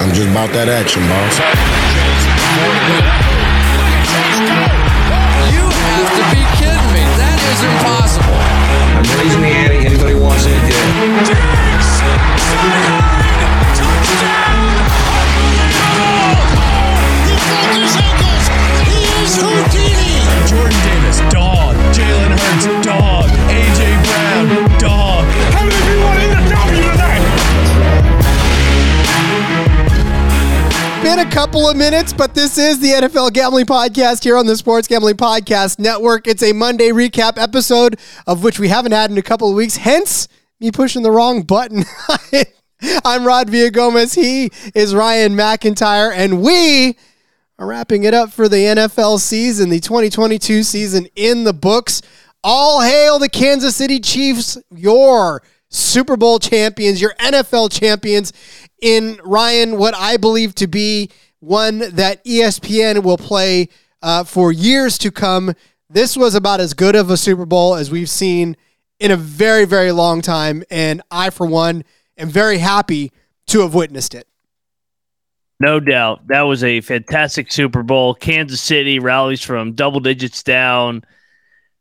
I'm just about that action, boss. You have to be kidding me. That is impossible. I'm raising the ante. Anybody wants it, get Been a couple of minutes, but this is the NFL Gambling Podcast here on the Sports Gambling Podcast Network. It's a Monday recap episode of which we haven't had in a couple of weeks, hence me pushing the wrong button. I'm Rod Villagomez. He is Ryan McIntyre, and we are wrapping it up for the NFL season, the 2022 season in the books. All hail the Kansas City Chiefs, your Super Bowl champions, your NFL champions in Ryan, what I believe to be one that ESPN will play uh, for years to come. This was about as good of a Super Bowl as we've seen in a very, very long time. And I, for one, am very happy to have witnessed it. No doubt. That was a fantastic Super Bowl. Kansas City rallies from double digits down.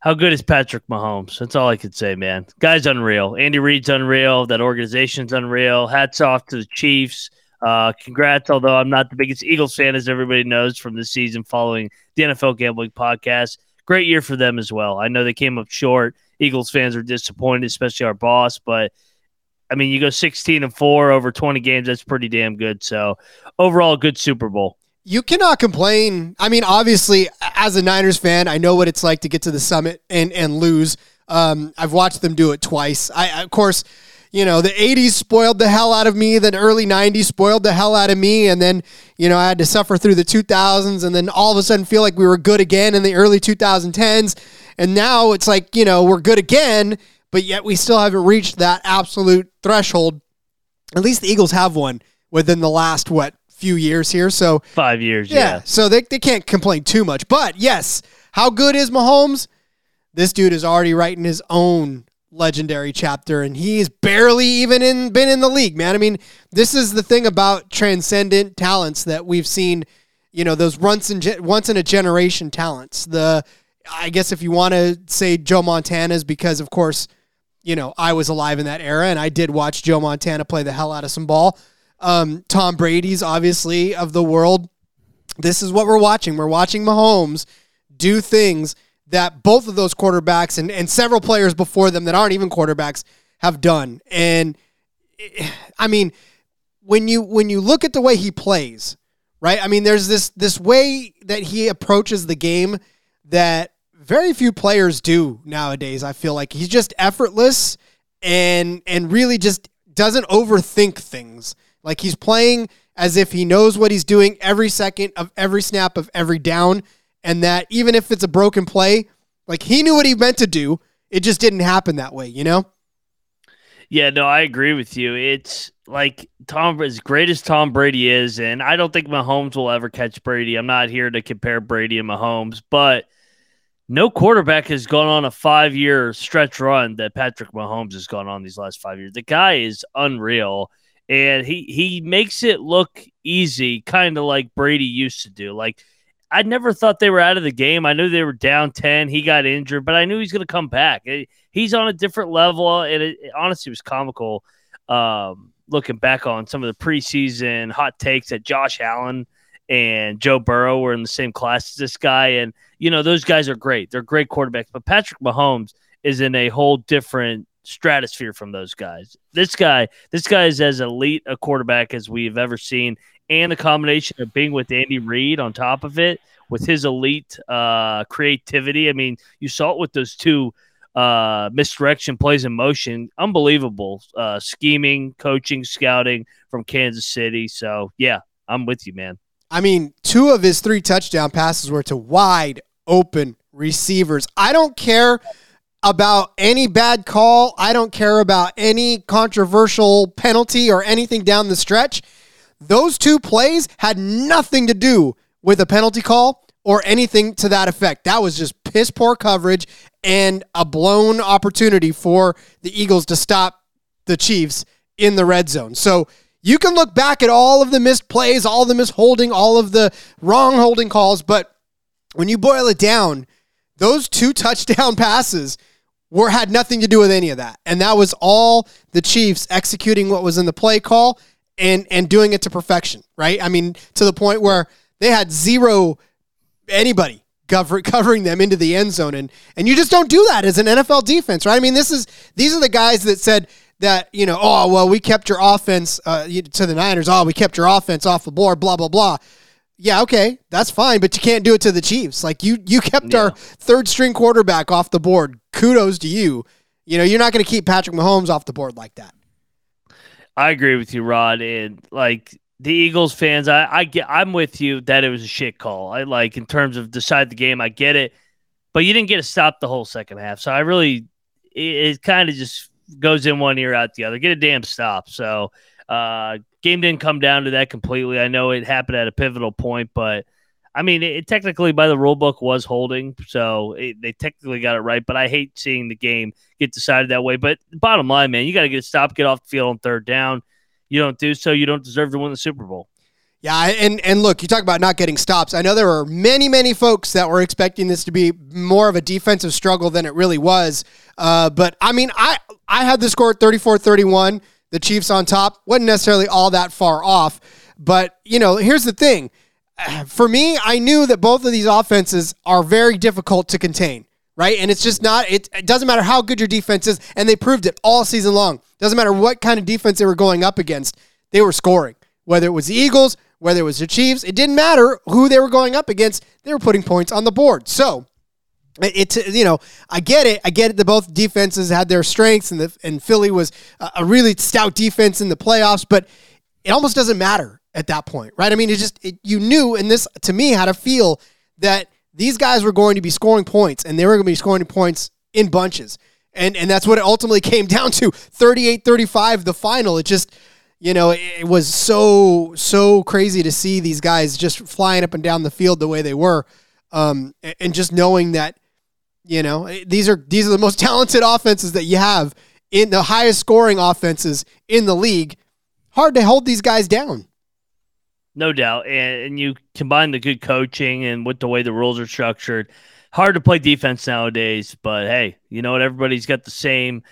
How good is Patrick Mahomes? That's all I could say, man. Guy's unreal. Andy Reid's unreal. That organization's unreal. Hats off to the Chiefs. Uh, congrats, although I'm not the biggest Eagles fan, as everybody knows from this season following the NFL Gambling Podcast. Great year for them as well. I know they came up short. Eagles fans are disappointed, especially our boss, but I mean, you go 16 and 4 over 20 games. That's pretty damn good. So, overall, good Super Bowl. You cannot complain. I mean, obviously, as a Niners fan, I know what it's like to get to the summit and and lose. Um, I've watched them do it twice. I, of course, you know, the 80s spoiled the hell out of me, the early 90s spoiled the hell out of me, and then, you know, I had to suffer through the 2000s and then all of a sudden feel like we were good again in the early 2010s. And now it's like, you know, we're good again, but yet we still haven't reached that absolute threshold. At least the Eagles have one within the last, what, few years here. So, Five years, yeah. yeah. So they, they can't complain too much. But yes, how good is Mahomes? This dude is already writing his own legendary chapter, and he's barely even in been in the league, man. I mean, this is the thing about transcendent talents that we've seen. You know, those once in ge- once in a generation talents. The I guess if you want to say Joe Montana's because of course, you know, I was alive in that era and I did watch Joe Montana play the hell out of some ball. Um, Tom Brady's obviously of the world. This is what we're watching. We're watching Mahomes do things that both of those quarterbacks and, and several players before them that aren't even quarterbacks have done. And I mean, when you when you look at the way he plays, right? I mean, there's this this way that he approaches the game that very few players do nowadays. I feel like he's just effortless and and really just doesn't overthink things. Like he's playing as if he knows what he's doing every second of every snap of every down and that even if it's a broken play, like he knew what he meant to do, it just didn't happen that way, you know? Yeah, no, I agree with you. It's like Tom, as great as Tom Brady is, and I don't think Mahomes will ever catch Brady. I'm not here to compare Brady and Mahomes, but no quarterback has gone on a five year stretch run that Patrick Mahomes has gone on these last five years. The guy is unreal, and he he makes it look easy, kind of like Brady used to do. Like I never thought they were out of the game. I knew they were down 10. He got injured, but I knew he's going to come back. He's on a different level. And it, it honestly was comical um, looking back on some of the preseason hot takes that Josh Allen and Joe Burrow were in the same class as this guy. And, you know, those guys are great. They're great quarterbacks. But Patrick Mahomes is in a whole different stratosphere from those guys. This guy, this guy is as elite a quarterback as we've ever seen and a combination of being with Andy Reid on top of it, with his elite uh, creativity. I mean, you saw it with those two uh, misdirection plays in motion. Unbelievable uh, scheming, coaching, scouting from Kansas City. So, yeah, I'm with you, man. I mean, two of his three touchdown passes were to wide open receivers. I don't care about any bad call. I don't care about any controversial penalty or anything down the stretch. Those two plays had nothing to do with a penalty call or anything to that effect. That was just piss poor coverage and a blown opportunity for the Eagles to stop the Chiefs in the red zone. So you can look back at all of the missed plays, all the misholding, all of the wrong holding calls, but when you boil it down, those two touchdown passes were had nothing to do with any of that. And that was all the Chiefs executing what was in the play call and and doing it to perfection, right? I mean, to the point where they had zero anybody cover, covering them into the end zone and and you just don't do that as an NFL defense, right? I mean, this is these are the guys that said that, you know, oh, well, we kept your offense uh, to the Niners. Oh, we kept your offense off the board, blah blah blah yeah, okay, that's fine, but you can't do it to the Chiefs. Like you, you kept our third string quarterback off the board. Kudos to you. You know, you're not going to keep Patrick Mahomes off the board like that. I agree with you, Rod. And like the Eagles fans, I, I get, I'm with you that it was a shit call. I like in terms of decide the game, I get it, but you didn't get to stop the whole second half. So I really, it, it kind of just goes in one ear out the other. Get a damn stop. So uh, game didn't come down to that completely. I know it happened at a pivotal point, but I mean, it, it technically by the rule book was holding, so it, they technically got it right. But I hate seeing the game get decided that way. But bottom line, man, you got to get a stop, get off the field on third down. You don't do so, you don't deserve to win the Super Bowl. Yeah, and and look, you talk about not getting stops. I know there were many, many folks that were expecting this to be more of a defensive struggle than it really was. Uh, but I mean, I I had the score 34-31 the Chiefs on top. Wasn't necessarily all that far off. But, you know, here's the thing. For me, I knew that both of these offenses are very difficult to contain, right? And it's just not, it, it doesn't matter how good your defense is. And they proved it all season long. Doesn't matter what kind of defense they were going up against, they were scoring. Whether it was the Eagles, whether it was the Chiefs, it didn't matter who they were going up against. They were putting points on the board. So, it's you know I get it I get it that both defenses had their strengths and the and Philly was a really stout defense in the playoffs but it almost doesn't matter at that point right I mean it just it, you knew and this to me had a feel that these guys were going to be scoring points and they were going to be scoring points in bunches and and that's what it ultimately came down to 38-35 the final it just you know it was so so crazy to see these guys just flying up and down the field the way they were um, and just knowing that you know, these are these are the most talented offenses that you have in the highest scoring offenses in the league. Hard to hold these guys down. No doubt. And, and you combine the good coaching and with the way the rules are structured, hard to play defense nowadays. But hey, you know what? Everybody's got the same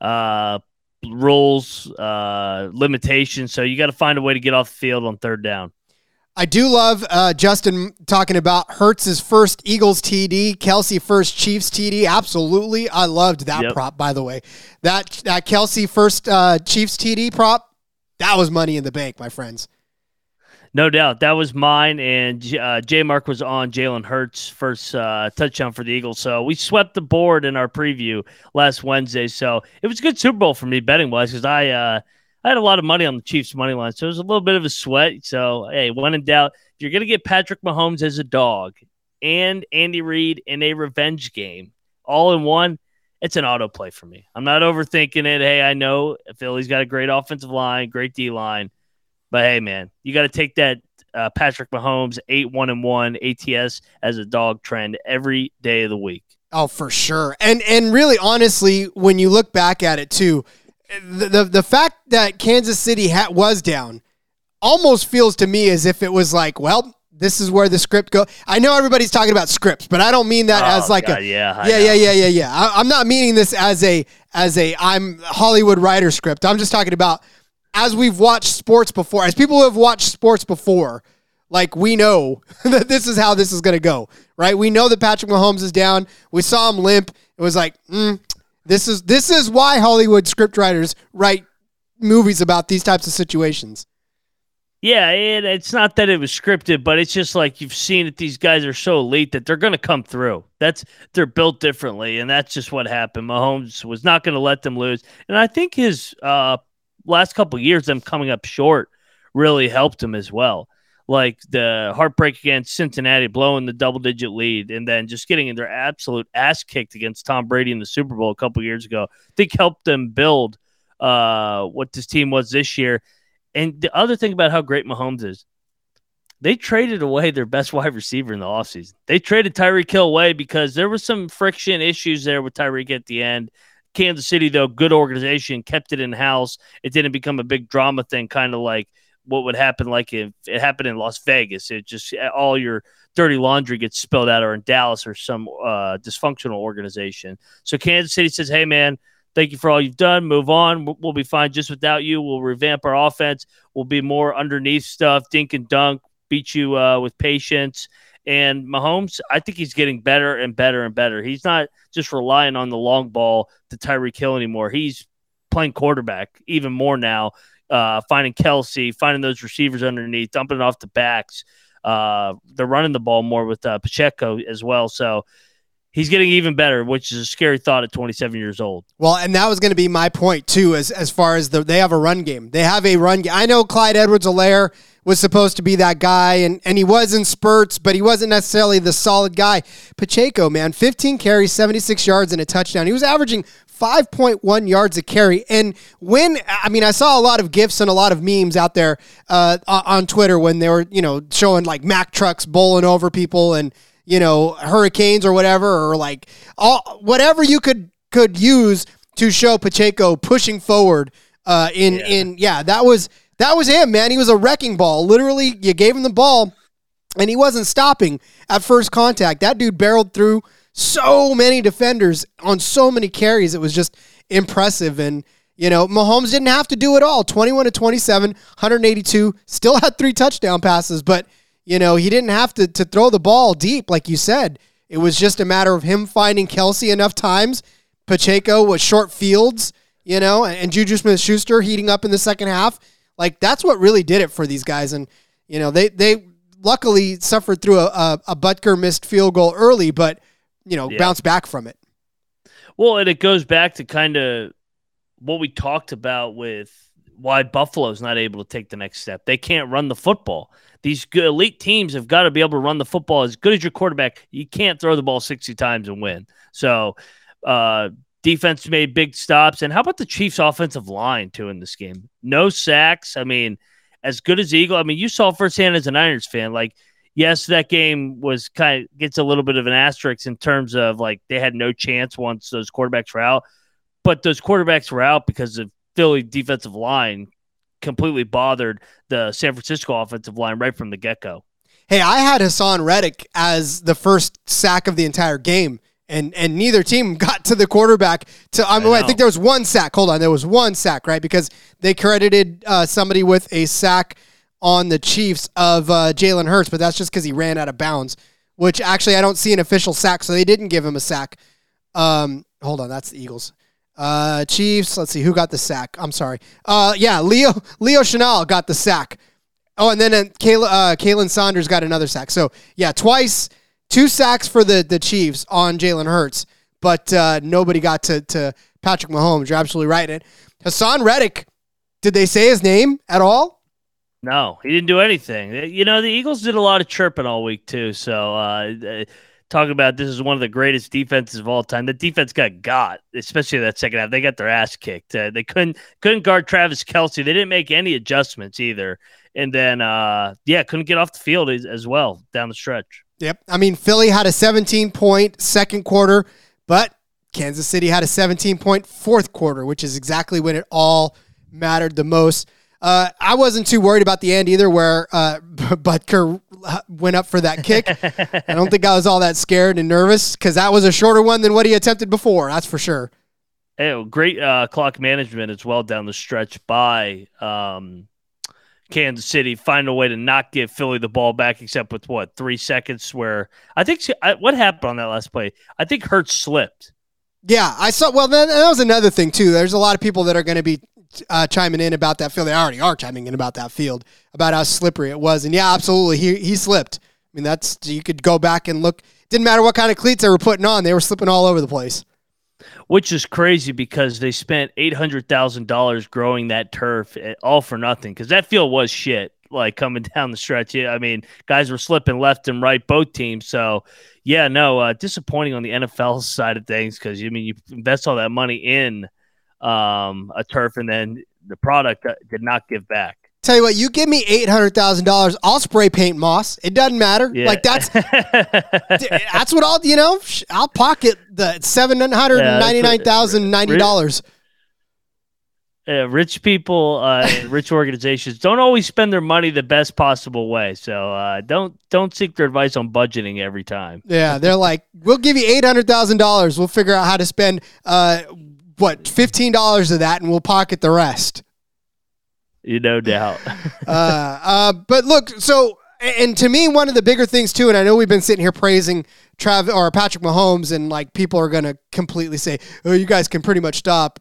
uh, rules, uh, limitations. So you got to find a way to get off the field on third down. I do love uh, Justin talking about Hurts's first Eagles TD, Kelce first Chiefs TD. Absolutely, I loved that yep. prop. By the way, that that Kelce first uh, Chiefs TD prop, that was money in the bank, my friends. No doubt, that was mine, and uh, J Mark was on Jalen Hurts' first uh, touchdown for the Eagles. So we swept the board in our preview last Wednesday. So it was a good Super Bowl for me betting wise because I uh, I had a lot of money on the Chiefs money line, so it was a little bit of a sweat. So hey, when in doubt, if you're gonna get Patrick Mahomes as a dog and Andy Reid in a revenge game all in one, it's an auto play for me. I'm not overthinking it. Hey, I know Philly's got a great offensive line, great D line, but hey, man, you got to take that uh, Patrick Mahomes eight one and one ATS as a dog trend every day of the week. Oh, for sure. And and really, honestly, when you look back at it too the, the, the fact that Kansas City ha- was down almost feels to me as if it was like, well, this is where the script go. I know everybody's talking about scripts, but I don't mean that oh, as like God, a yeah, yeah, yeah, yeah, yeah, yeah. I, am not meaning this as a as a I'm Hollywood writer script. I'm just talking about as we've watched sports before, as people who have watched sports before. Like we know that this is how this is going to go, right? We know that Patrick Mahomes is down. We saw him limp. It was like, mm, this is this is why Hollywood scriptwriters write movies about these types of situations. Yeah, and it's not that it was scripted, but it's just like you've seen that these guys are so elite that they're going to come through. That's they're built differently, and that's just what happened. Mahomes was not going to let them lose, and I think his uh, last couple years, them coming up short, really helped him as well. like the heartbreak against Cincinnati, blowing the double digit lead, and then just getting their absolute ass kicked against Tom Brady in the Super Bowl a couple years ago. I think helped them build uh, what this team was this year. And the other thing about how great Mahomes is, they traded away their best wide receiver in the offseason. They traded Tyreek Hill away because there was some friction issues there with Tyreek at the end. Kansas City, though, good organization, kept it in house. It didn't become a big drama thing, kind of like what would happen like if it happened in Las Vegas. It just all your dirty laundry gets spilled out, or in Dallas or some uh, dysfunctional organization. So Kansas City says, "Hey, man." Thank you for all you've done. Move on. We'll be fine just without you. We'll revamp our offense. We'll be more underneath stuff, dink and dunk, beat you uh, with patience. And Mahomes, I think he's getting better and better and better. He's not just relying on the long ball to Tyreek Hill anymore. He's playing quarterback even more now, uh, finding Kelce, finding those receivers underneath, dumping it off the backs. Uh, they're running the ball more with uh, Pacheco as well. So he's getting even better, which is a scary thought at 27 years old. Well, and that was going to be my point too, as as far as the they have a run game. They have a run game. I know Clyde Edwards-Helaire was supposed to be that guy, and, and he was in spurts, but he wasn't necessarily the solid guy. Pacheco, man, 15 carries, 76 yards, and a touchdown. He was averaging 5.1 yards a carry. And when, I mean, I saw a lot of GIFs and a lot of memes out there uh, on Twitter when they were, you know, showing like Mack trucks bowling over people and, you know, hurricanes or whatever, or like all, whatever you could could use to show Pacheco pushing forward uh, in yeah. in yeah that was that was him man he was a wrecking ball literally you gave him the ball and he wasn't stopping at first contact that dude barreled through so many defenders on so many carries. It was just impressive. And, you know, Mahomes didn't have to do it all 21 to 27, 182, still had three touchdown passes, but, you know, he didn't have to, to throw the ball deep, like you said. It was just a matter of him finding Kelce enough times. Pacheco was short fields, you know, and Juju Smith Schuster heating up in the second half. Like, that's what really did it for these guys. And, you know, they, they luckily suffered through a, a, a Butker missed field goal early, but you know, yeah. bounce back from it. Well, and it goes back to kind of what we talked about with why Buffalo's not able to take the next step. They can't run the football. These elite teams have got to be able to run the football as good as your quarterback. You can't throw the ball 60 times and win. So, uh, defense made big stops. And how about the Chiefs' offensive line, too, in this game? No sacks. I mean, as good as Eagle. I mean, you saw firsthand as a Niners fan, like, yes, that game was kind of gets a little bit of an asterisk in terms of like they had no chance once those quarterbacks were out, but those quarterbacks were out because of Philly defensive line completely bothered the San Francisco offensive line right from the get go. Hey, I had Haason Reddick as the first sack of the entire game. And and neither team got to the quarterback. To I, mean, I, I think there was one sack. Hold on, there was one sack, right? Because they credited uh, somebody with a sack on the Chiefs of uh, Jalen Hurts, but that's just because he ran out of bounds. Which actually I don't see an official sack, so they didn't give him a sack. Um, hold on, that's the Eagles. Uh, Chiefs. Let's see who got the sack. I'm sorry. Uh, yeah, Leo Leo Chenal got the sack. Oh, and then uh, Kayla, uh, Khalen Saunders got another sack. So yeah, twice, two sacks for the the Chiefs on Jalen Hurts, but uh, nobody got to to Patrick Mahomes. You're absolutely right. And Haason Reddick, did they say his name at all? No, he didn't do anything. You know, the Eagles did a lot of chirping all week too. So uh, talking about this is one of the greatest defenses of all time. The defense got got, especially that second half. They got their ass kicked. Uh, they couldn't couldn't guard Travis Kelce. They didn't make any adjustments either. And then, uh, yeah, couldn't get off the field as, as well down the stretch. Yep. I mean, Philly had a 17 point second quarter, but Kansas City had a 17 point fourth quarter, which is exactly when it all mattered the most. Uh, I wasn't too worried about the end either, where uh, Butker went up for that kick. I don't think I was all that scared and nervous because that was a shorter one than what he attempted before. That's for sure. Hey, great uh, clock management as well down the stretch by um, Kansas City. Find a way to not give Philly the ball back, except with what three seconds. Where I think I, what happened on that last play. I think Hurts slipped. Yeah, I saw. Well, then that was another thing too. There's a lot of people that are going to be uh, chiming in about that field. They already are chiming in about that field, about how slippery it was. And yeah, absolutely, he he slipped. I mean, that's you could go back and look. Didn't matter what kind of cleats they were putting on; they were slipping all over the place. Which is crazy because they spent eight hundred thousand dollars growing that turf, eh, all for nothing. Because that field was shit. like coming down the stretch. Yeah, I mean, guys were slipping left and right, both teams. So, yeah, no, uh, disappointing on the NFL side of things because I mean, you invest all that money in um, a turf, and then the product uh, did not give back. Tell you what, you give me eight hundred thousand dollars, I'll spray paint moss. It doesn't matter. Yeah. Like that's that's what I'll you know. I'll pocket the seven hundred and ninety nine thousand ninety dollars. uh, rich people, uh, rich organizations don't always spend their money the best possible way. So uh, don't don't seek their advice on budgeting every time. Yeah, they're like, we'll give you eight hundred thousand dollars. We'll figure out how to spend uh what fifteen dollars of that, and we'll pocket the rest. You no doubt. uh, uh, but look, so and to me, one of the bigger things too, and I know we've been sitting here praising Trav or Patrick Mahomes, and like people are gonna completely say, "Oh, you guys can pretty much stop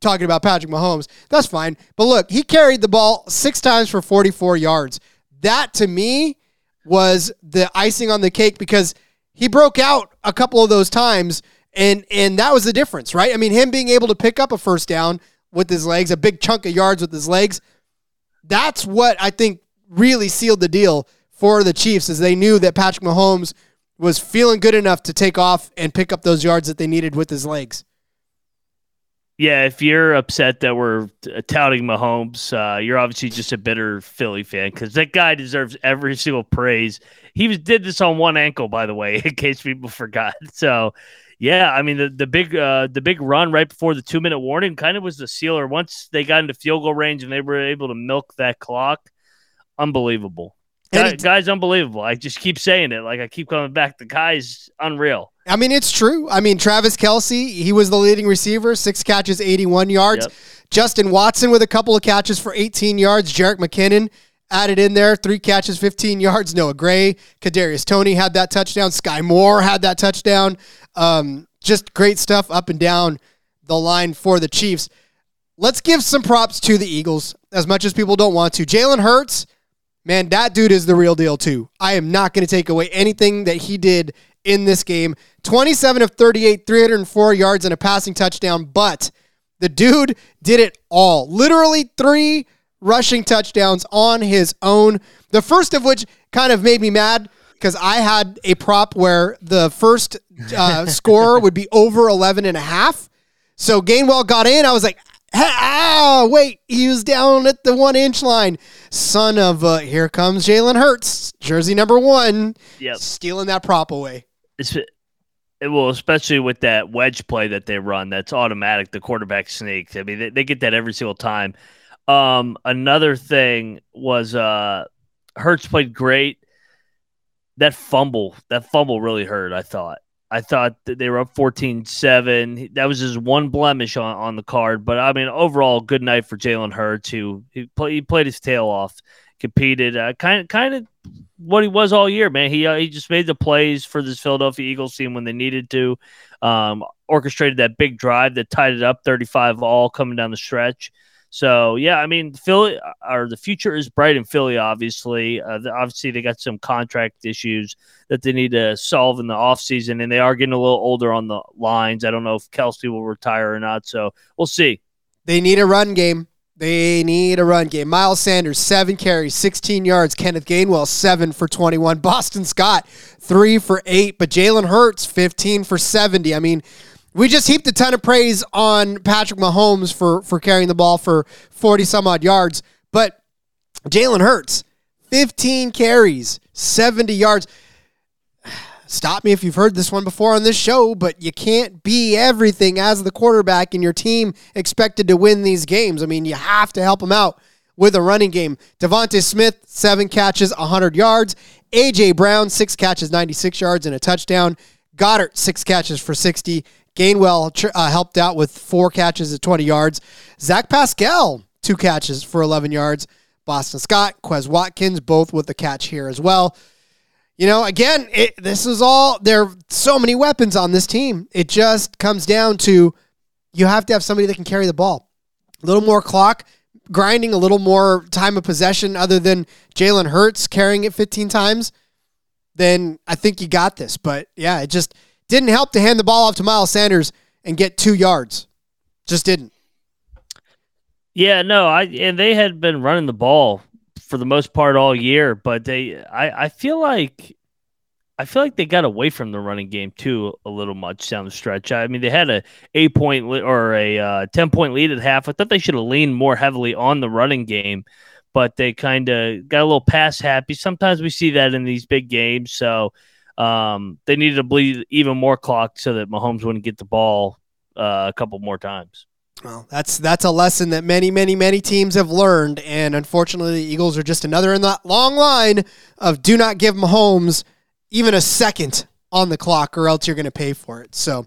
talking about Patrick Mahomes." That's fine, but look, he carried the ball six times for forty-four yards. That to me was the icing on the cake because he broke out a couple of those times, and and that was the difference, right? I mean, him being able to pick up a first down with his legs, a big chunk of yards with his legs that's what I think really sealed the deal for the Chiefs is they knew that Patrick Mahomes was feeling good enough to take off and pick up those yards that they needed with his legs. yeah, if you're upset that we're uh, touting Mahomes, uh, you're obviously just a bitter Philly fan because that guy deserves every single praise. He was did this on one ankle, by the way, in case people forgot. So, yeah, I mean the the big uh, the big run right before the two minute warning kind of was the sealer. Once they got into field goal range and they were able to milk that clock, unbelievable. Guy, guy's unbelievable. I just keep saying it. Like I keep coming back. The guy's unreal. I mean, it's true. I mean, Travis Kelce, he was the leading receiver, six catches, 81 yards. Yep. Justin Watson with a couple of catches for 18 yards. Jerick McKinnon added in there, three catches, 15 yards. Noah Gray, Kadarius Toney had that touchdown. Sky Moore had that touchdown. Um, just great stuff up and down the line for the Chiefs. Let's give some props to the Eagles as much as people don't want to. Jalen Hurts, man, that dude is the real deal too. I am not going to take away anything that he did in this game. 27 of 38, 304 yards and a passing touchdown, but the dude did it all. Literally three rushing touchdowns on his own. The first of which kind of made me mad because I had a prop where the first uh, score would be over 11 and a half. So Gainwell got in. I was like, ah, wait, he was down at the one inch line. Son of a, here comes Jalen Hurts, jersey number one, Yep. stealing that prop away. it's it well, especially with that wedge play that they run, that's automatic. The quarterback sneaks. I mean, they, they get that every single time. Um, another thing was uh, Hurts played great. That fumble, that fumble really hurt. I thought. I thought they were up 14-7. That was just one blemish on, on the card. But I mean, overall, good night for Jalen Hurts, who he, play, he played his tail off, competed, uh, kind of kind of what he was all year, man. He uh, he just made the plays for this Philadelphia Eagles team when they needed to. Um, orchestrated that big drive that tied it up, thirty-five all coming down the stretch. So yeah, I mean, Philly or the future is bright in Philly. Obviously, uh, the- obviously they got some contract issues that they need to solve in the offseason, and they are getting a little older on the lines. I don't know if Kelce will retire or not, so we'll see. They need a run game. They need a run game. Miles Sanders, seven carries, 16 yards. Kenneth Gainwell, seven for 21. Boston Scott, three for eight. But Jalen Hurts, 15 for 70. I mean, we just heaped a ton of praise on Patrick Mahomes for, for carrying the ball for 40 some odd yards. But Jalen Hurts, 15 carries, 70 yards. Stop me if you've heard this one before on this show, but you can't be everything as the quarterback and your team expected to win these games. I mean, you have to help them out with a running game. DeVonta Smith, seven catches, 100 yards. A.J. Brown, six catches, 96 yards, and a touchdown. Goedert, six catches for 60. Gainwell uh, helped out with four catches at 20 yards. Zach Pascal, two catches for 11 yards. Boston Scott, Quez Watkins, both with a catch here as well. You know, again, it, this is all there are so many weapons on this team. It just comes down to you have to have somebody that can carry the ball. A little more clock, grinding, a little more time of possession other than Jalen Hurts carrying it 15 times, then I think you got this. But yeah, it just didn't help to hand the ball off to Miles Sanders and get two yards. Just didn't. Yeah, no, I and they had been running the ball for the most part all year, but they I, I feel like I feel like they got away from the running game too a little much down the stretch. I mean, they had a eight point li- or a uh, ten point lead at half. I thought they should have leaned more heavily on the running game, but they kind of got a little pass happy. Sometimes we see that in these big games, so um, they needed to bleed even more clock so that Mahomes wouldn't get the ball uh, a couple more times. Well, that's that's a lesson that many, many, many teams have learned, and unfortunately, the Eagles are just another in that long line of do not give Mahomes even a second on the clock, or else you're going to pay for it. So,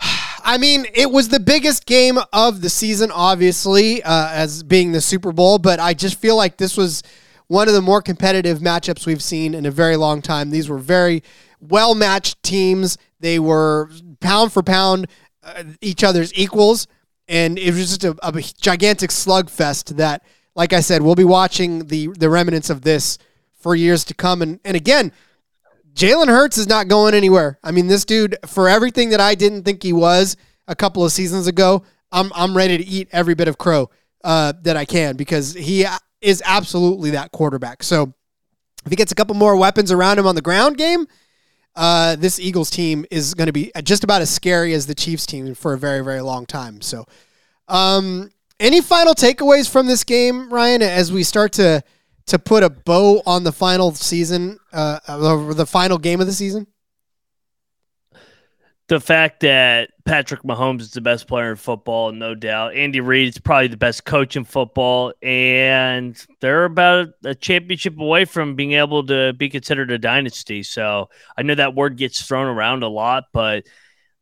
I mean, it was the biggest game of the season, obviously, uh, as being the Super Bowl, but I just feel like this was one of the more competitive matchups we've seen in a very long time. These were very well matched teams. They were pound for pound uh, each other's equals, and it was just a, a gigantic slugfest that, like I said, we'll be watching the the remnants of this for years to come. And and again, Jalen Hurts is not going anywhere. I mean, this dude, for everything that I didn't think he was a couple of seasons ago, I'm I'm ready to eat every bit of crow uh, that I can because he is absolutely that quarterback. So if he gets a couple more weapons around him on the ground game, uh, this Eagles team is going to be just about as scary as the Chiefs team for a very very long time. So, um, any final takeaways from this game, Ryan, as we start to to put a bow on the final season, uh, the final game of the season? The fact that Patrick Mahomes is the best player in football, no doubt. Andy Reid is probably the best coach in football, and they're about a championship away from being able to be considered a dynasty. So I know that word gets thrown around a lot, but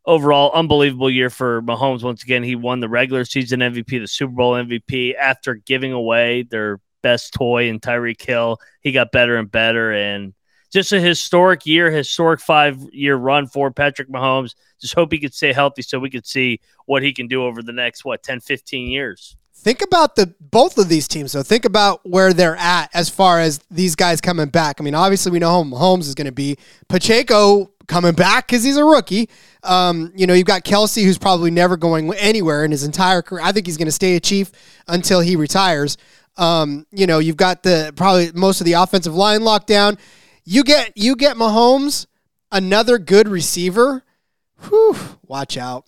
overall, unbelievable year for Mahomes. Once again, he won the regular season MVP, the Super Bowl MVP after giving away their best toy in Tyreek Hill. He got better and better, and just a historic year, historic five year run for Patrick Mahomes. Just hope he could stay healthy so we could see what he can do over the next, what, 10, 15 years. Think about the both of these teams. So think about where they're at as far as these guys coming back. I mean, obviously we know Mahomes is going to be Pacheco coming back because he's a rookie. Um, you know, you've got Kelce, who's probably never going anywhere in his entire career. I think he's going to stay a Chief until he retires. Um, you know, you've got the probably most of the offensive line locked down. You get you get Mahomes, another good receiver. Whew, watch out.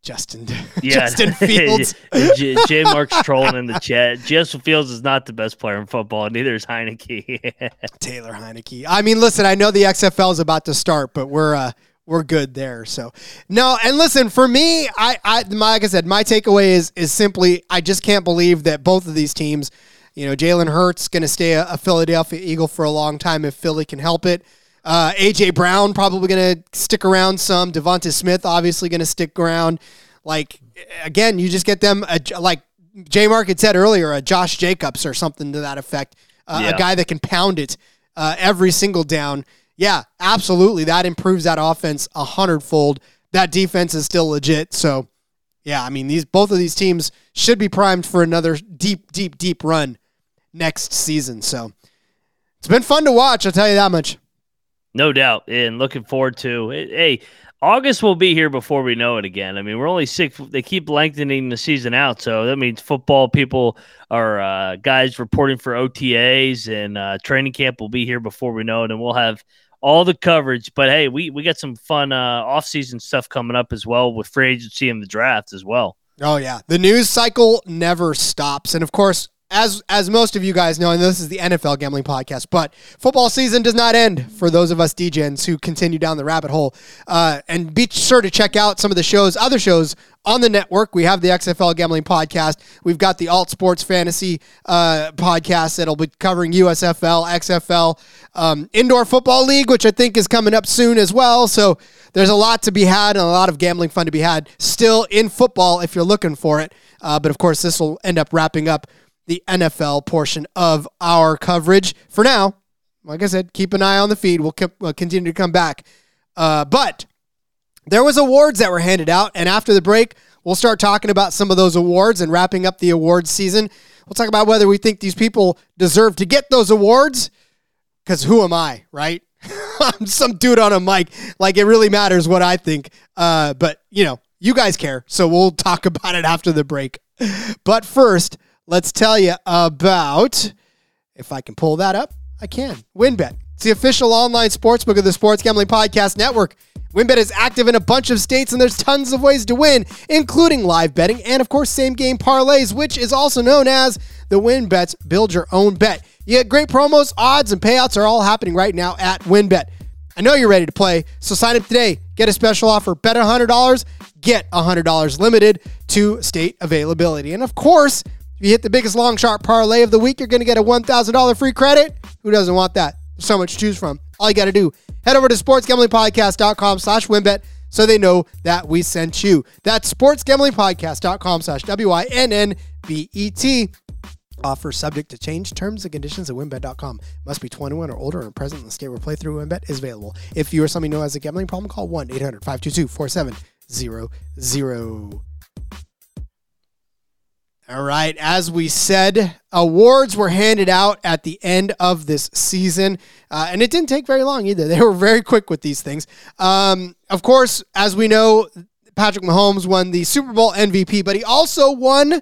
Justin Yeah, Justin Fields. J, J Mark's trolling in the chat. Justin Fields is not the best player in football, neither is Heinicke. Taylor Heinicke. I mean, listen, I know the XFL is about to start, but we're uh we're good there. So no, and listen, for me, I, I like I said, my takeaway is is simply I just can't believe that both of these teams, you know, Jalen Hurts going to stay a, a, Philadelphia Eagle for a long time if Philly can help it. Uh, AJ Brown probably going to stick around some. Devonta Smith obviously going to stick around. Like again, you just get them a, like J Mark had said earlier, a Josh Jacobs or something to that effect, uh, yeah. a guy that can pound it uh, every single down yeah, absolutely. That improves that offense a hundredfold. That defense is still legit. So, yeah, I mean, these both of these teams should be primed for another deep, deep, deep run next season. So, it's been fun to watch. I'll tell you that much. No doubt, and looking forward to it. Hey, August will be here before we know it again. I mean, we're only six. They keep lengthening the season out, so that means football people are uh, guys reporting for OTAs and uh, training camp will be here before we know it, and we'll have all the coverage. But hey, we we got some fun uh, off-season stuff coming up as well with free agency and the draft as well. Oh yeah, the news cycle never stops, and of course, as as most of you guys know, and this is the NFL gambling podcast, but football season does not end for those of us DJs who continue down the rabbit hole. Uh, and be sure to check out some of the shows, other shows on the network. We have the XFL gambling podcast. We've got the Alt Sports Fantasy uh, podcast that'll be covering USFL, XFL, um, Indoor Football League, which I think is coming up soon as well. So there's a lot to be had and a lot of gambling fun to be had still in football if you're looking for it. Uh, but of course, this will end up wrapping up the NFL portion of our coverage. For now, like I said, keep an eye on the feed. We'll, keep, we'll continue to come back. Uh, but there was awards that were handed out, and after the break, we'll start talking about some of those awards and wrapping up the awards season. We'll talk about whether we think these people deserve to get those awards. Because who am I, right? I'm some dude on a mic. Like it really matters what I think. Uh, but you know, you guys care, so we'll talk about it after the break. But first, let's tell you about, if I can pull that up, I can. WynnBET. It's the official online sportsbook of the Sports Gambling Podcast Network. WynnBET is active in a bunch of states, and there's tons of ways to win, including live betting and, of course, same game parlays, which is also known as the WynnBET's Build Your Own Bet. You get great promos, odds, and payouts are all happening right now at WynnBET. I know you're ready to play, so sign up today. Get a special offer. Bet $100, get $100 limited to state availability. And of course, if you hit the biggest long shot parlay of the week, you're going to get a $1,000 free credit. Who doesn't want that? There's so much to choose from. All you got to do, head over to sportsgamblingpodcast.com slash wynnbet so they know that we sent you. That's sportsgamblingpodcast.com slash W-I-N-N-B-E-T. Offer subject to change. Terms and conditions at wynnbet.com. Must be 21 or older and present in the state where playthrough wynnbet is available. If you or somebody know has a gambling problem, call 1-800-522-4700. All right. As we said, awards were handed out at the end of this season, uh, and it didn't take very long either. They were very quick with these things. Um, of course, as we know, Patrick Mahomes won the Super Bowl MVP, but he also won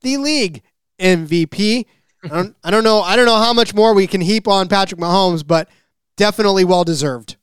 the league MVP. I don't, I don't know. I don't know how much more we can heap on Patrick Mahomes, but definitely well deserved.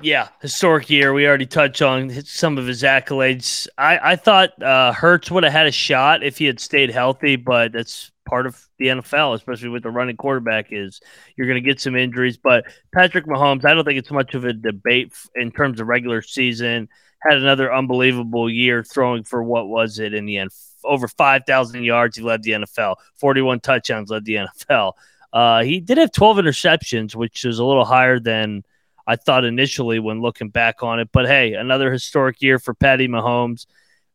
Yeah, historic year. We already touched on some of his accolades. I, I thought uh, Hurts would have had a shot if he had stayed healthy, but that's part of the NFL, especially with the running quarterback. Is you're going to get some injuries. But Patrick Mahomes, I don't think it's much of a debate in terms of regular season. Had another unbelievable year throwing for what was it in the end? Over 5,000 yards. He led the NFL. 41 touchdowns led the NFL. Uh, he did have 12 interceptions, which is a little higher than I thought initially when looking back on it. But hey, another historic year for Patty Mahomes.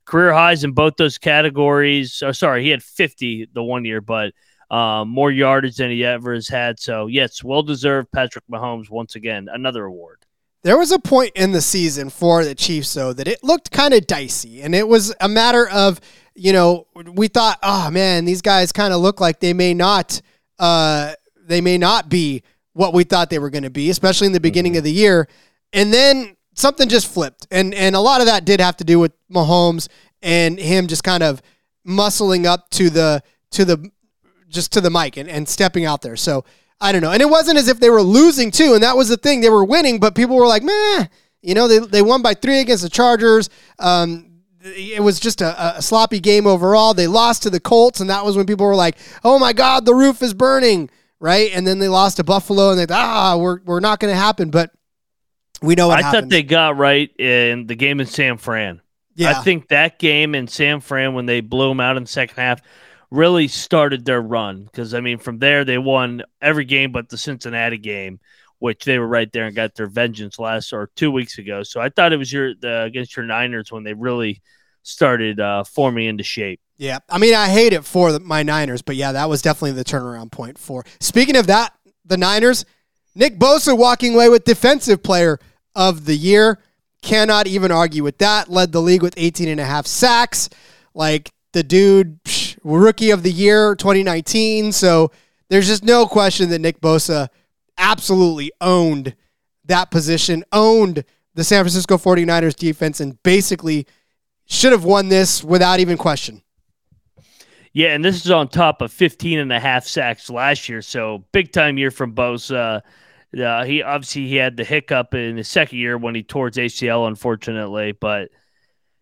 Career highs in both those categories. Oh, sorry, he had 50 the one year, but um, more yardage than he ever has had. So, yes, well deserved Patrick Mahomes once again. Another award. There was a point in the season for the Chiefs, though, that it looked kind of dicey. And it was a matter of, you know, we thought, oh, man, these guys kind of look like they may not. Uh, they may not be what we thought they were going to be, especially in the beginning of the year. And then something just flipped. And and a lot of that did have to do with Mahomes and him just kind of muscling up to the to the just to the mic and, and stepping out there. So I don't know. And it wasn't as if they were losing too, and that was the thing. They were winning, but people were like, meh. You know, they, they won by three against the Chargers. Um, it was just a, a sloppy game overall. They lost to the Colts, and that was when people were like, "Oh my God, the roof is burning!" Right? And then they lost to Buffalo, and they thought, "Ah, we're we're not going to happen." But we know what I happened. thought they got right in the game in San Fran. yeah, I think that game in San Fran when they blew them out in the second half really started their run because I mean from there they won every game but the Cincinnati game, which they were right there and got their vengeance last or two weeks ago. So I thought it was your the, against your Niners when they really started uh, forming into shape. Yeah, I mean, I hate it for the, my Niners, but yeah, that was definitely the turnaround point for. Speaking of that, the Niners, Nick Bosa walking away with Defensive Player of the Year. Cannot even argue with that. Led the league with 18 and a half sacks. Like the dude, psh, Rookie of the Year 2019. So there's just no question that Nick Bosa absolutely owned that position, owned the San Francisco 49ers defense, and basically should have won this without even question. Yeah, and this is on top of 15 and a half sacks last year. So big time year from Bosa. Uh, he obviously he had the hiccup in his second year when he tore his ACL, unfortunately. But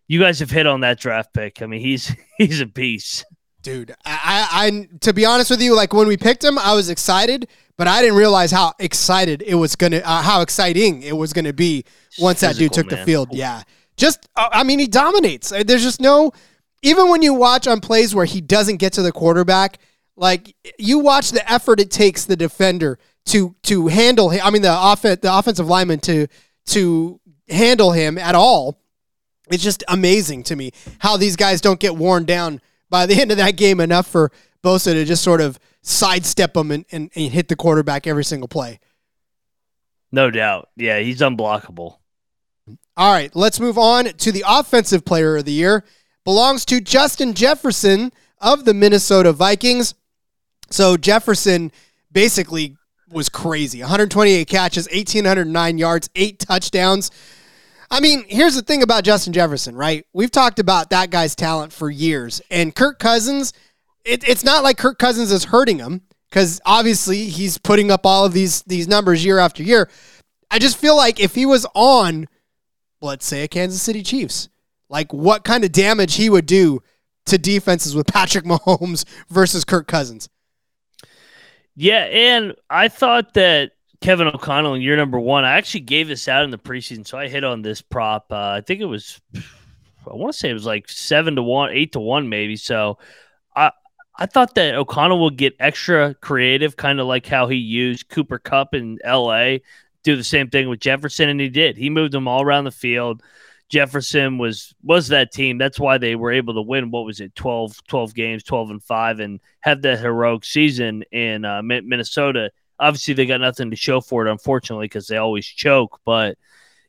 you guys have hit on that draft pick. I mean, he's he's a beast. Dude, I, I, to be honest with you, like when we picked him, I was excited, but I didn't realize how excited it was gonna, uh, how exciting it was gonna be once that dude Physical, took the field. Yeah, just, uh, I mean, he dominates. Uh, There's just no, even when you watch on plays where he doesn't get to the quarterback, like you watch the effort it takes the defender to to handle him. I mean, the off the offensive lineman to to handle him at all. It's just amazing to me how these guys don't get worn down by the end of that game enough for Bosa to just sort of sidestep them and, and, and hit the quarterback every single play. No doubt. Yeah, he's unblockable. All right, let's move on to the offensive player of the year. Belongs to Justin Jefferson of the Minnesota Vikings. So Jefferson basically was crazy. 128 catches, 1809 yards, 8 touchdowns. I mean, here's the thing about Justin Jefferson, right? We've talked about that guy's talent for years, and Kirk Cousins it, it's not like Kirk Cousins is hurting him because obviously he's putting up all of these these numbers year after year. I just feel like if he was on, let's say, a Kansas City Chiefs, like what kind of damage he would do to defenses with Patrick Mahomes versus Kirk Cousins. Yeah, and I thought that Kevin O'Connell in year number one, I actually gave this out in the preseason, so I hit on this prop. Uh, I think it was, I want to say it was like seven to one, eight to one, maybe. So I I thought that O'Connell would get extra creative, kind of like how he used Cooper Kupp in L.A. Do the same thing with Jefferson, and he did. He moved them all around the field. Jefferson was was that team. That's why they were able to win. What was it, 12, 12 games, twelve and five, and have that heroic season in uh, Minnesota. Obviously, they got nothing to show for it, unfortunately, because they always choke. But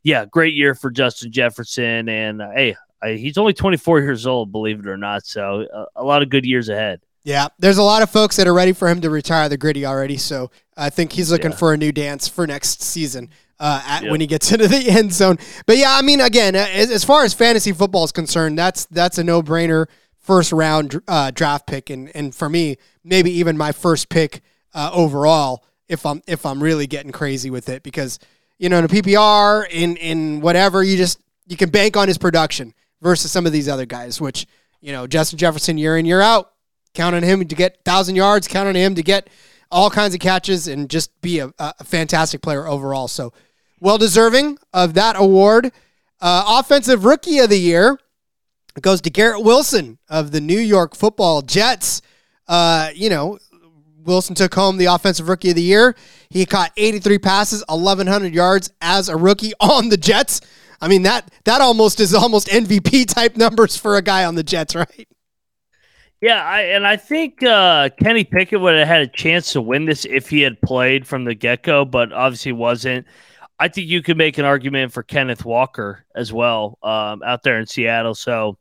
yeah, great year for Justin Jefferson, and uh, hey, he's only twenty four years old, believe it or not. So uh, a lot of good years ahead. Yeah, there's a lot of folks that are ready for him to retire the Griddy already. So I think he's looking Yeah. for a new dance for next season uh, at, Yep. when he gets into the end zone. But yeah, I mean, again, as, as far as fantasy football is concerned, that's that's a no brainer first round uh, draft pick, and and for me, maybe even my first pick uh, overall if I'm if I'm really getting crazy with it because you know in a PPR in in whatever you just you can bank on his production versus some of these other guys, which you know Justin Jefferson year in year out count on him to get thousand yards, count on him to get all kinds of catches and just be a, a fantastic player overall. So well deserving of that award. Uh, offensive rookie of the year goes to Garrett Wilson of the New York Football Jets. Uh, you know, Wilson took home the offensive rookie of the year. He caught 83 passes, 1100 yards as a rookie on the Jets. I mean that that almost is almost MVP type numbers for a guy on the Jets, right? Yeah, I, and I think uh, Kenny Pickett would have had a chance to win this if he had played from the get go, but obviously wasn't. I think you could make an argument for Kenneth Walker as well um, out there in Seattle. So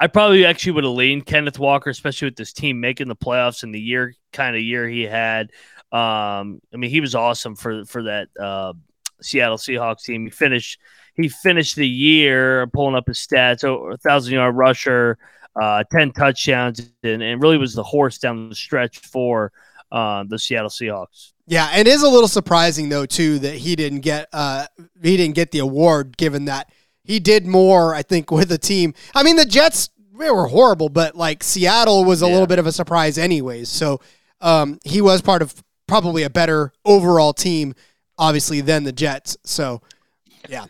I probably actually would have leaned Kenneth Walker, especially with this team making the playoffs in the year kind of year he had. Um, I mean, he was awesome for for that uh, Seattle Seahawks team. He finished he finished the year pulling up his stats, a thousand yard rusher, uh, 10 touchdowns, and, and really was the horse down the stretch for uh, the Seattle Seahawks. Yeah, and it is a little surprising though too that he didn't get uh he didn't get the award given that he did more I think with the team. I mean the Jets they were horrible, but like Seattle was a Yeah. little bit of a surprise anyways. So um he was part of probably a better overall team obviously than the Jets. So yeah.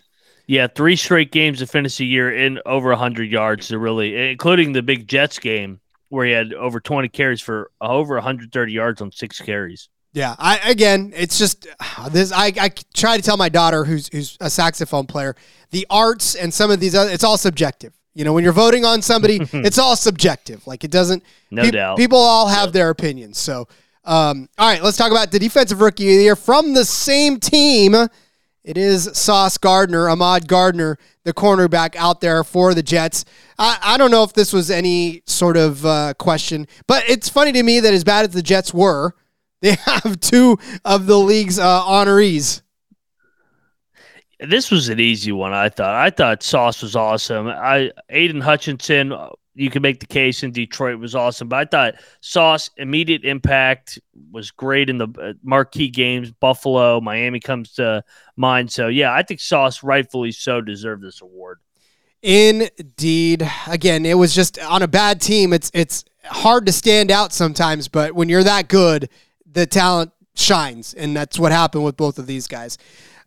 Yeah, three straight games to finish the year in over 100 yards to really, including the big Jets game where he had over 20 carries for over 130 yards on six carries. Yeah, I again, it's just this. I, I try to tell my daughter, who's who's a saxophone player, the arts and some of these other, it's all subjective. You know, when you're voting on somebody, it's all subjective. Like it doesn't. No peop- doubt. People all have their opinions. So, um, all right, let's talk about the defensive rookie of the year from the same team. It is Sauce Gardner, Ahmad Gardner, the cornerback out there for the Jets. I, I don't know if this was any sort of uh, question, but it's funny to me that as bad as the Jets were, they have two of the league's uh, honorees. This was an easy one, I thought. I thought Sauce was awesome. I Aidan Hutchinson, you can make the case in Detroit was awesome, but I thought Sauce immediate impact was great in the uh, marquee games. Buffalo, Miami comes to mind. So yeah, I think Sauce rightfully so deserved this award. Indeed. Again, it was just on a bad team. It's it's hard to stand out sometimes, but when you're that good, the talent shines, and that's what happened with both of these guys.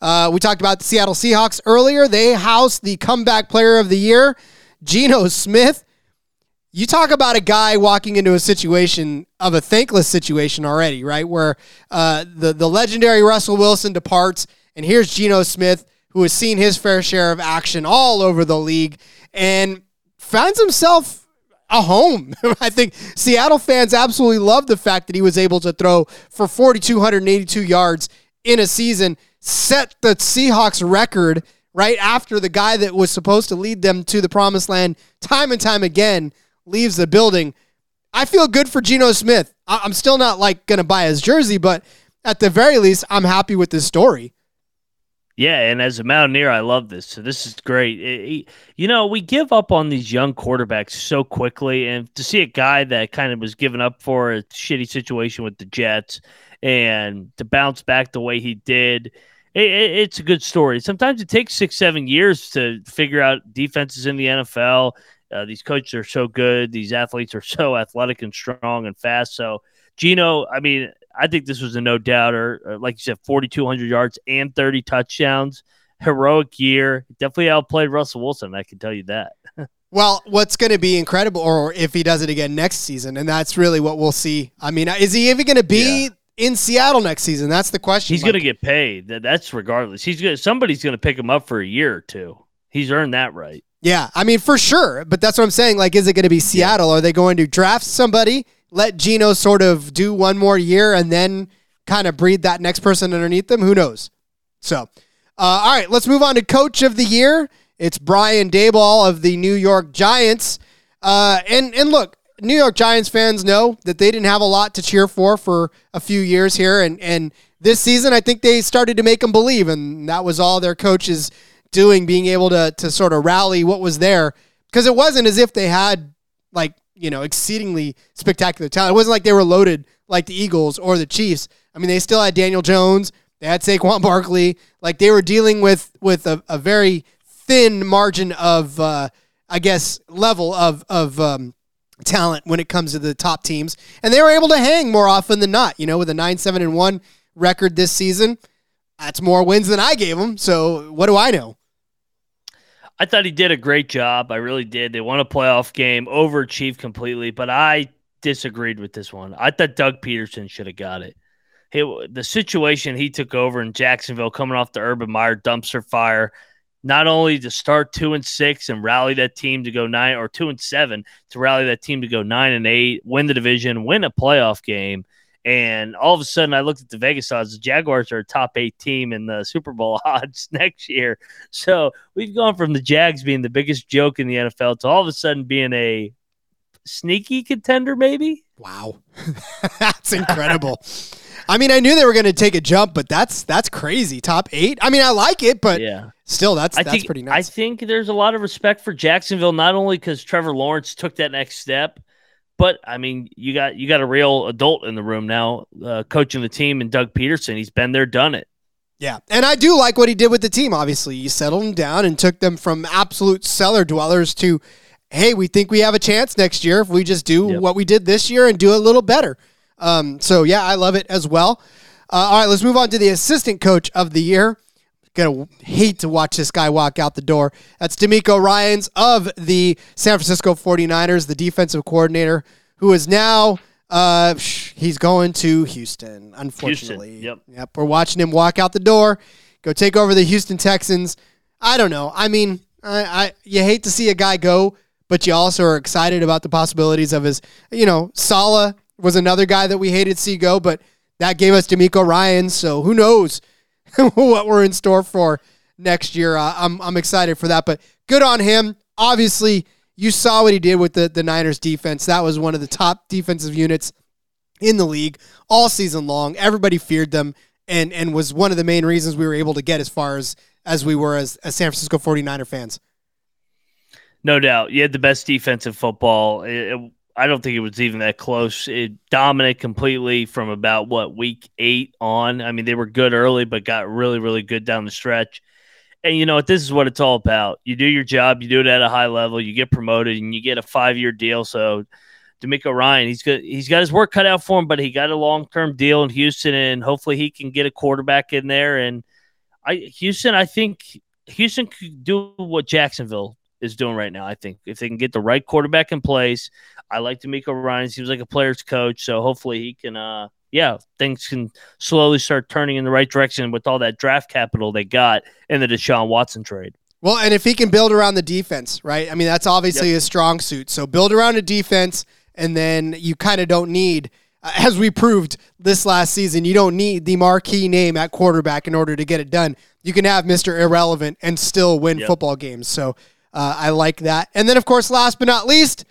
Uh, we talked about the Seattle Seahawks earlier. They housed the comeback player of the year, Geno Smith. You talk about a guy walking into a situation of a thankless situation already, right? Where uh, the the legendary Russell Wilson departs, and here's Geno Smith, who has seen his fair share of action all over the league, and finds himself a home. I think Seattle fans absolutely love the fact that he was able to throw for 4,282 yards in a season, set the Seahawks record right after the guy that was supposed to lead them to the promised land time and time again leaves the building. I feel good for Geno Smith. I- I'm still not like going to buy his jersey, but at the very least, I'm happy with this story. Yeah, and as a Mountaineer, I love this. So this is great. It- it- you know, we give up on these young quarterbacks so quickly, and to see a guy that kind of was given up for a shitty situation with the Jets and to bounce back the way he did, it, it, it's a good story. Sometimes it takes six, seven years to figure out defenses in the NFL. Uh, these coaches are so good. These athletes are so athletic and strong and fast. So, Geno, I mean, I think this was a no doubter. Uh, like you said, 4,200 yards and 30 touchdowns. Heroic year. Definitely outplayed Russell Wilson. I can tell you that. Well, what's going to be incredible, or if he does it again next season, and that's really what we'll see. I mean, is he even going to be in Seattle next season? That's the question. He's going to get paid. That's regardless. He's going. Somebody's going to pick him up for a year or two. He's earned that right. Yeah, I mean, for sure. But that's what I'm saying. Like, is it going to be Seattle? Are they going to draft somebody, let Geno sort of do one more year, and then kind of breed that next person underneath them? Who knows? So, uh, all right, let's move on to Coach of the Year. It's Brian Daboll of the New York Giants. Uh, and and look, New York Giants fans know that they didn't have a lot to cheer for for a few years here, and and this season I think they started to make them believe, and that was all their coaches doing, being able to to sort of rally what was there, because it wasn't as if they had like you know exceedingly spectacular talent. It wasn't like they were loaded like the Eagles or the Chiefs. I mean, they still had Daniel Jones, they had Saquon Barkley, like they were dealing with with a, a very thin margin of uh, I guess level of of um, talent when it comes to the top teams, and they were able to hang more often than not. You know, with a nine seven and one record this season, that's more wins than I gave them. So what do I know? I thought he did a great job. I really did. They won a playoff game, overachieved completely, but I disagreed with this one. I thought Doug Pederson should have got it. He, the situation he took over in Jacksonville, coming off the Urban Meyer dumpster fire, not only to start two and six and rally that team to go nine or two and seven to rally that team to go nine and eight, win the division, win a playoff game. And all of a sudden, I looked at the Vegas odds. The Jaguars are a top eight team in the Super Bowl odds next year. So we've gone from the Jags being the biggest joke in the NFL to all of a sudden being a sneaky contender, maybe. Wow, that's incredible. I mean, I knew they were going to take a jump, but that's that's crazy. Top eight. I mean, I like it, but Yeah. still, that's I that's think pretty nice. I think there's a lot of respect for Jacksonville, not only because Trevor Lawrence took that next step, but I mean, you got you got a real adult in the room now, uh, coaching the team, and Doug Pederson. He's been there, done it. yeah, and I do like what he did with the team. Obviously, he settled them down and took them from absolute cellar dwellers to, hey, we think we have a chance next year if we just do Yep. what we did this year and do a little better. Um, so yeah, I love it as well. Uh, all right, let's move on to the assistant coach of the year. Gonna hate to watch this guy walk out the door. That's DeMeco Ryans of the San Francisco 49ers, the defensive coordinator, who is now uh he's going to Houston, unfortunately. yep. Yep. We're watching him walk out the door, go take over the Houston Texans. I don't know. I mean, I, I you hate to see a guy go, but you also are excited about the possibilities of his, you know, Saleh was another guy that we hated to see go, but that gave us DeMeco Ryan, so who knows what we're in store for next year. Uh, I'm I'm excited for that, but good on him. Obviously, you saw what he did with the the Niners defense. That was one of the top defensive units in the league all season long. Everybody feared them and and was one of the main reasons we were able to get as far as as we were as, as San Francisco 49er fans. No doubt, you had the best defensive football. It- it- I don't think it was even that close. It dominated completely from about what week eight on. I mean, they were good early, but got really, really good down the stretch. And you know what? This is what it's all about. You do your job, you do it at a high level, you get promoted, and you get a five year deal. So, DeMeco Ryan, he's good. He's got his work cut out for him, but he got a long term deal in Houston, and hopefully he can get a quarterback in there. And I Houston, I think Houston could do what Jacksonville is doing right now. I think if they can get the right quarterback in place, I like DeMeco Ryan. Seems like a player's coach, so hopefully he can. uh yeah, things can slowly start turning in the right direction with all that draft capital they got in the Deshaun Watson trade. Well, and if he can build around the defense, right? I mean, that's obviously his strong suit. So build around a defense, and then you kind of don't need, uh, as we proved this last season, you don't need the marquee name at quarterback in order to get it done. You can have Mr. Irrelevant and still win Yep. football games. So uh, I like that. And then, of course, last but not least,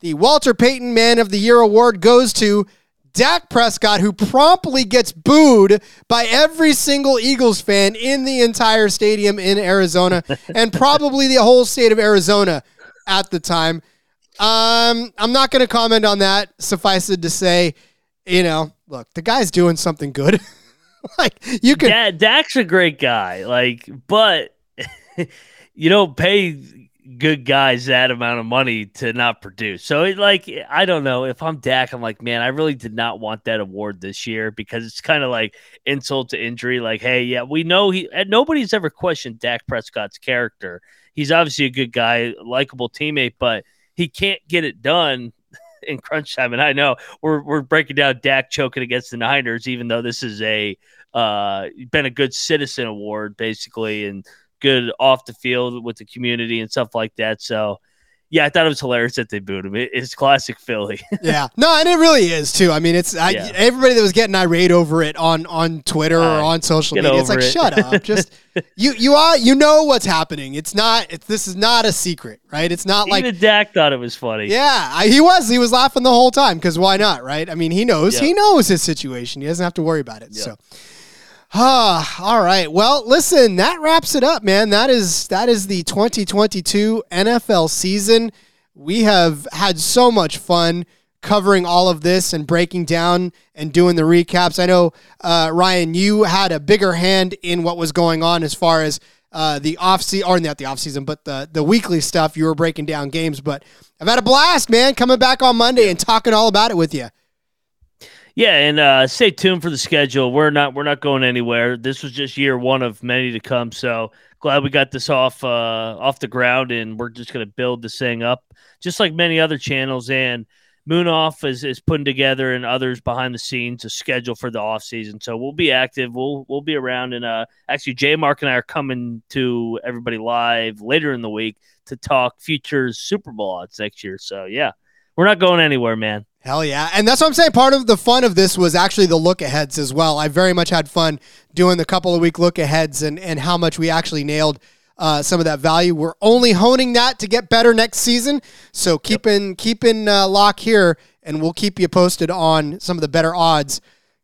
the Walter Payton Man of the Year award goes to Dak Prescott, who promptly gets booed by every single Eagles fan in the entire stadium in Arizona and probably the whole state of Arizona at the time. Um, I'm not going to comment on that. Suffice it to say, you know, look, the guy's doing something good. like you Da- Dak's a great guy, like, but you don't pay good guys that amount of money to not produce. So, it, like, I don't know if I'm Dak, I'm like, man, I really did not want that award this year because it's kind of like insult to injury. Like, hey, yeah, we know he, nobody's ever questioned Dak Prescott's character. He's obviously a good guy, likable teammate, but he can't get it done in crunch time. And I know we're we're breaking down Dak choking against the Niners, even though this is a uh been a good citizen award basically and good off the field with the community and stuff like that. So yeah, I thought it was hilarious that they booed him. It, it's classic Philly. yeah, no, and it really is too. I mean, it's I, Yeah. everybody that was getting irate over it on on Twitter or Uh, on social media. It's like, it. shut up, just you you are you know what's happening. It's not. It's this is not a secret, right? It's not like Even Dak thought it was funny. Yeah, I, he was. He was laughing the whole time because why not, right? I mean, he knows. Yeah. He knows his situation. He doesn't have to worry about it. Yeah. So, ah, all right. Well, listen, that wraps it up, man. That is that is the 2022 NFL season. We have had so much fun covering all of this and breaking down and doing the recaps. I know, uh, Ryan, you had a bigger hand in what was going on as far as uh, the off season, or not the off season, but the the weekly stuff. You were breaking down games, but I've had a blast, man. Coming back on Monday and talking all about it with you. Yeah, and uh, stay tuned for the schedule. We're not we're not going anywhere. This was just year one of many to come. So glad we got this off uh, off the ground, and we're just going to build this thing up, just like many other channels. And Moon Off is, is putting together and others behind the scenes a schedule for the off season. So we'll be active. We'll we'll be around, and uh, actually, Jay Mark and I are coming to everybody live later in the week to talk futures Super Bowl odds next year. So yeah, we're not going anywhere, man. Hell yeah. And that's what I'm saying. Part of the fun of this was actually the look aheads as well. I very much had fun doing the couple of week look aheads and, and how much we actually nailed uh, some of that value. We're only honing that to get better next season. So keep in, keep in uh, lock here and we'll keep you posted on some of the better odds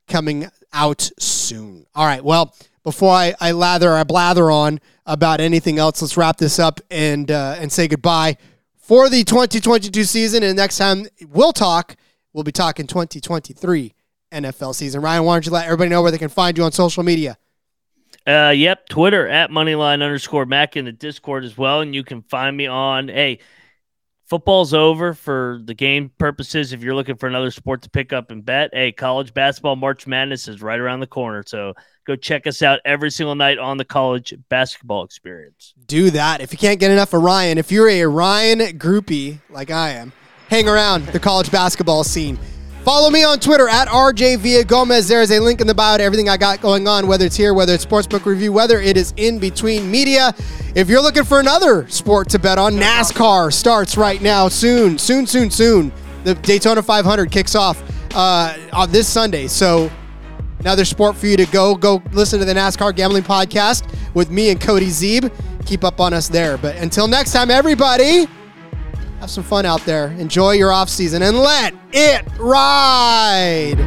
coming out soon. All right. Well, before I, I lather, I blather on about anything else, let's wrap this up and, uh, and say goodbye for the 2022 season. And next time we'll talk, we'll be talking 2023 NFL season. Ryan, why don't you let everybody know where they can find you on social media? Uh, yep, Twitter at moneyline underscore Mac in the Discord as well, and you can find me on. Hey, football's over for the game purposes. If you're looking for another sport to pick up and bet, hey, college basketball March Madness is right around the corner. So go check us out every single night on the college basketball experience. Do that. If you can't get enough of Ryan, if you're a Ryan groupie like I am, hang around the college basketball scene. Follow me on Twitter at RJ Villagomez. There is a link in the bio to everything I got going on, whether it's here, whether it's Sportsbook Review, whether it is in between media. If you're looking for another sport to bet on, NASCAR starts right now. Soon, soon, soon, soon. The Daytona 500 kicks off uh, on this Sunday. So another sport for you to go go listen to the NASCAR gambling podcast with me and Cody Zeeb. Keep up on us there. But until next time, everybody, have some fun out there. Enjoy your off season and let it ride.